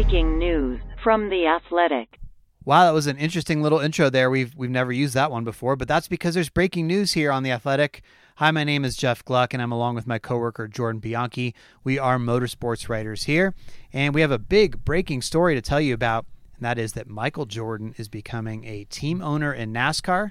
Breaking news from The Athletic. Wow, that was an interesting little intro there. We've we've never used that one before, but that's because there's breaking news here on The Athletic. Hi, my name is Jeff Gluck, and I'm along with my coworker Jordan Bianchi. We are motorsports writers here, and we have a big breaking story to tell you about, and that is that Michael Jordan is becoming a team owner in NASCAR.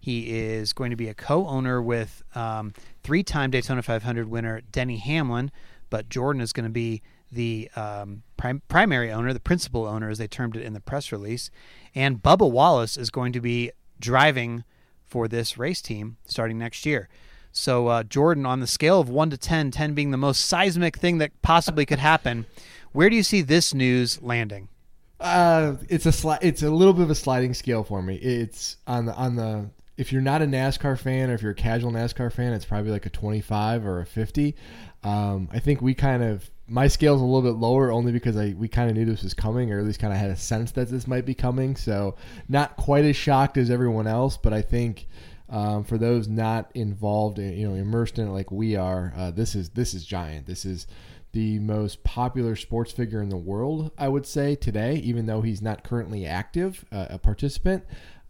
He is going to be a co-owner with um, three-time Daytona 500 winner Denny Hamlin, but Jordan is going to be the um, prim- primary owner, the principal owner, as they termed it in the press release. And Bubba Wallace is going to be driving for this race team starting next year. So, uh, Jordan, on the scale of 1 to 10, 10 being the most seismic thing that possibly could happen, where do you see this news landing? Uh, it's a sli- it's a little bit of a sliding scale for me. It's on the on the if you're not a NASCAR fan or if you're a casual NASCAR fan, it's probably like a 25 or a 50. Um, I think we kind of my scale's a little bit lower only because I we kind of knew this was coming or at least kind of had a sense that this might be coming. So not quite as shocked as everyone else, but I think um, for those not involved, in, you know, immersed in it like we are, uh, this is this is giant. This is the most popular sports figure in the world, I would say today, even though he's not currently active, uh, a participant.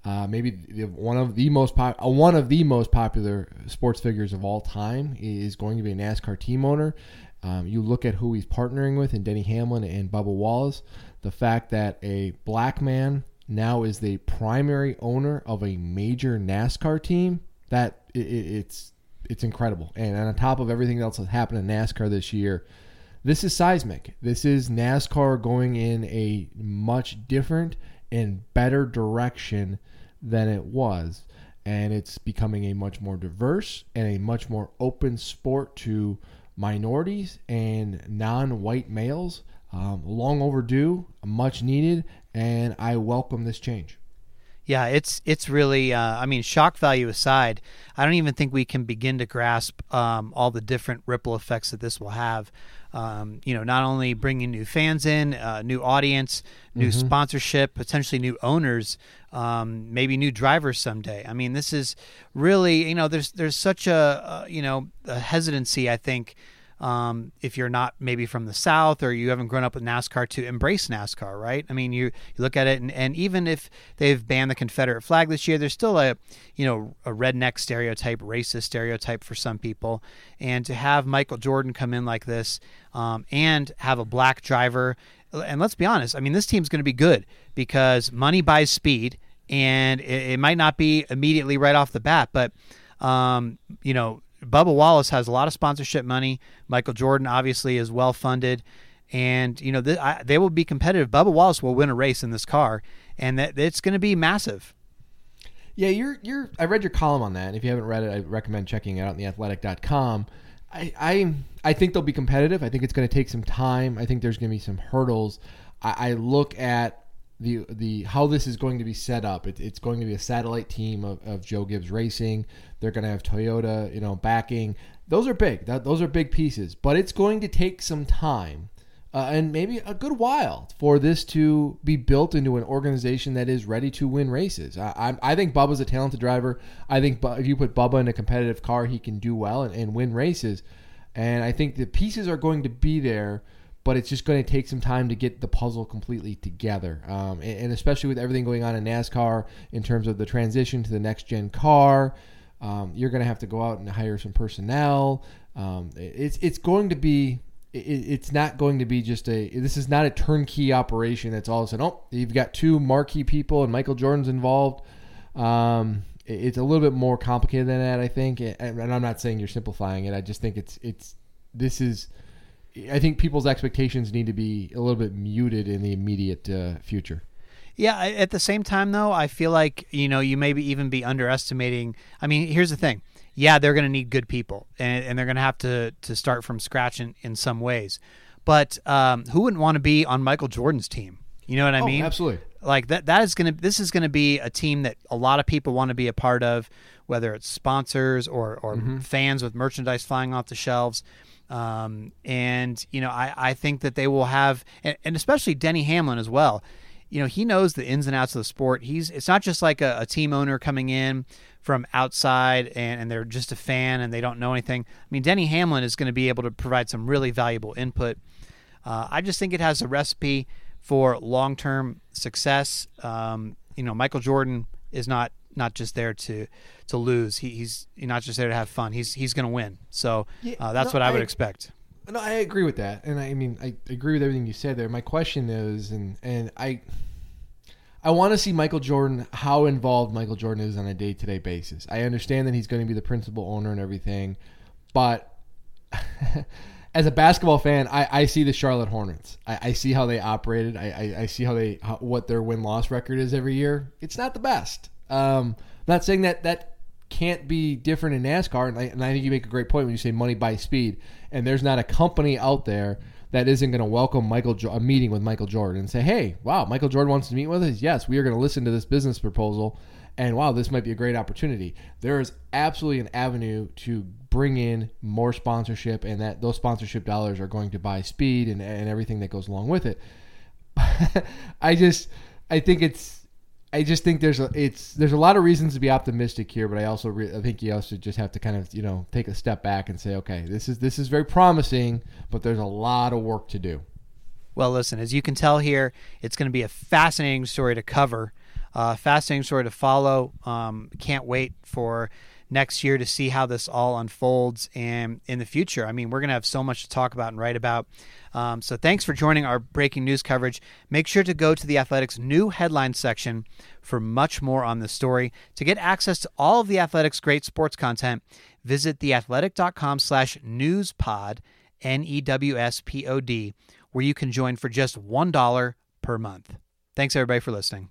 Uh, maybe one of the most pop- uh, one of the most popular sports figures of all time is going to be a NASCAR team owner. Um, you look at who he's partnering with, and Denny Hamlin and Bubba Wallace. The fact that a black man now is the primary owner of a major NASCAR team. That it, it's it's incredible. And on top of everything else that's happened in NASCAR this year, this is seismic. This is NASCAR going in a much different and better direction than it was. And it's becoming a much more diverse and a much more open sport to minorities and non white males. Um, long overdue, much needed, and I welcome this change. Yeah, it's it's really. Uh, I mean, shock value aside, I don't even think we can begin to grasp um, all the different ripple effects that this will have. Um, you know, not only bringing new fans in, uh, new audience, new mm-hmm. sponsorship, potentially new owners, um, maybe new drivers someday. I mean, this is really, you know, there's there's such a, uh, you know a hesitancy. I think um, if you're not maybe from the South or you haven't grown up with NASCAR to embrace NASCAR, right? I mean, you, you look at it, and, and even if they've banned the Confederate flag this year, there's still a you know a redneck stereotype, racist stereotype for some people, and to have Michael Jordan come in like this um, and have a black driver, and let's be honest, I mean, this team's going to be good because money buys speed, and it, it might not be immediately right off the bat, but um, you know Bubba Wallace has a lot of sponsorship money. Michael Jordan obviously is well funded, and you know th- I, they will be competitive. Bubba Wallace will win a race in this car, and that it's going to be massive. Yeah, you're you're. I read your column on that. If you haven't read it, I recommend checking it out on theathletic.com. I I I think they'll be competitive. I think it's going to take some time. I think there's going to be some hurdles. I, I look at the the how this is going to be set up. It, it's going to be a satellite team of, of Joe Gibbs Racing. They're going to have Toyota, you know, backing. Those are big. That, those are big pieces. But it's going to take some time uh, and maybe a good while for this to be built into an organization that is ready to win races. I, I, I think Bubba's a talented driver. I think if you put Bubba in a competitive car, he can do well and, and win races. And I think the pieces are going to be there but it's just going to take some time to get the puzzle completely together. Um, and, and, especially with everything going on in NASCAR in terms of the transition to the next gen car, um, you're going to have to go out and hire some personnel. Um, it's it's going to be it, it's not going to be just a this is not a turnkey operation that's all of a sudden oh you've got two marquee people and Michael Jordan's involved. Um, it's a little bit more complicated than that, I think. And I'm not saying you're simplifying it. I just think it's it's this is I think people's expectations need to be a little bit muted in the immediate uh, future. Yeah, at the same time though, I feel like, you know, you maybe even be underestimating. I mean, here's the thing. Yeah, they're going to need good people and, and they're going to have to to start from scratch in, in some ways. But um, who wouldn't want to be on Michael Jordan's team? You know what I oh, mean? Absolutely. Like that that is going to this is going to be a team that a lot of people want to be a part of, whether it's sponsors or or mm-hmm. fans with merchandise flying off the shelves. Um, and you know, I, I think that they will have, and, and, especially Denny Hamlin as well. You know, he knows the ins and outs of the sport. He's it's not just like a, a team owner coming in from outside and, and they're just a fan and they don't know anything. I mean, Denny Hamlin is going to be able to provide some really valuable input. Uh, I just think it has a recipe for long term success. Um, you know, Michael Jordan is not not just there to to lose. He, he's not just there to have fun. He's he's going to win. So uh, that's no, what I would I- expect. No, I agree with that, and I mean I agree with everything you said there. My question is, and and I, I want to see Michael Jordan how involved Michael Jordan is on a day to day basis. I understand that he's going to be the principal owner and everything, but as a basketball fan, I, I see the Charlotte Hornets. I, I see how they operated. I, I, I see how they how, what their win loss record is every year. It's not the best. Um, not saying that that can't be different in NASCAR, and I, and I think you make a great point when you say money by speed. And there's not a company out there that isn't going to welcome Michael a meeting with Michael Jordan and say, "Hey, wow, Michael Jordan wants to meet with us. Yes, we are going to listen to this business proposal, and wow, this might be a great opportunity." There is absolutely an avenue to bring in more sponsorship, and that those sponsorship dollars are going to buy speed and, and everything that goes along with it. I just, I think it's. I just think there's a it's there's a lot of reasons to be optimistic here, but I also re- I think you also just have to kind of you know take a step back and say, okay, this is this is very promising, but there's a lot of work to do. Well, listen, as you can tell here, it's going to be a fascinating story to cover, uh, fascinating story to follow. Um, can't wait for next year to see how this all unfolds and in the future. I mean, we're going to have so much to talk about and write about. Um, so thanks for joining our breaking news coverage. Make sure to go to the Athletics new headline section for much more on this story. To get access to all of the Athletics great sports content, visit theathletic.com slash newspod, N-E-W-S-P-O-D, where you can join for just $1 per month. Thanks everybody for listening.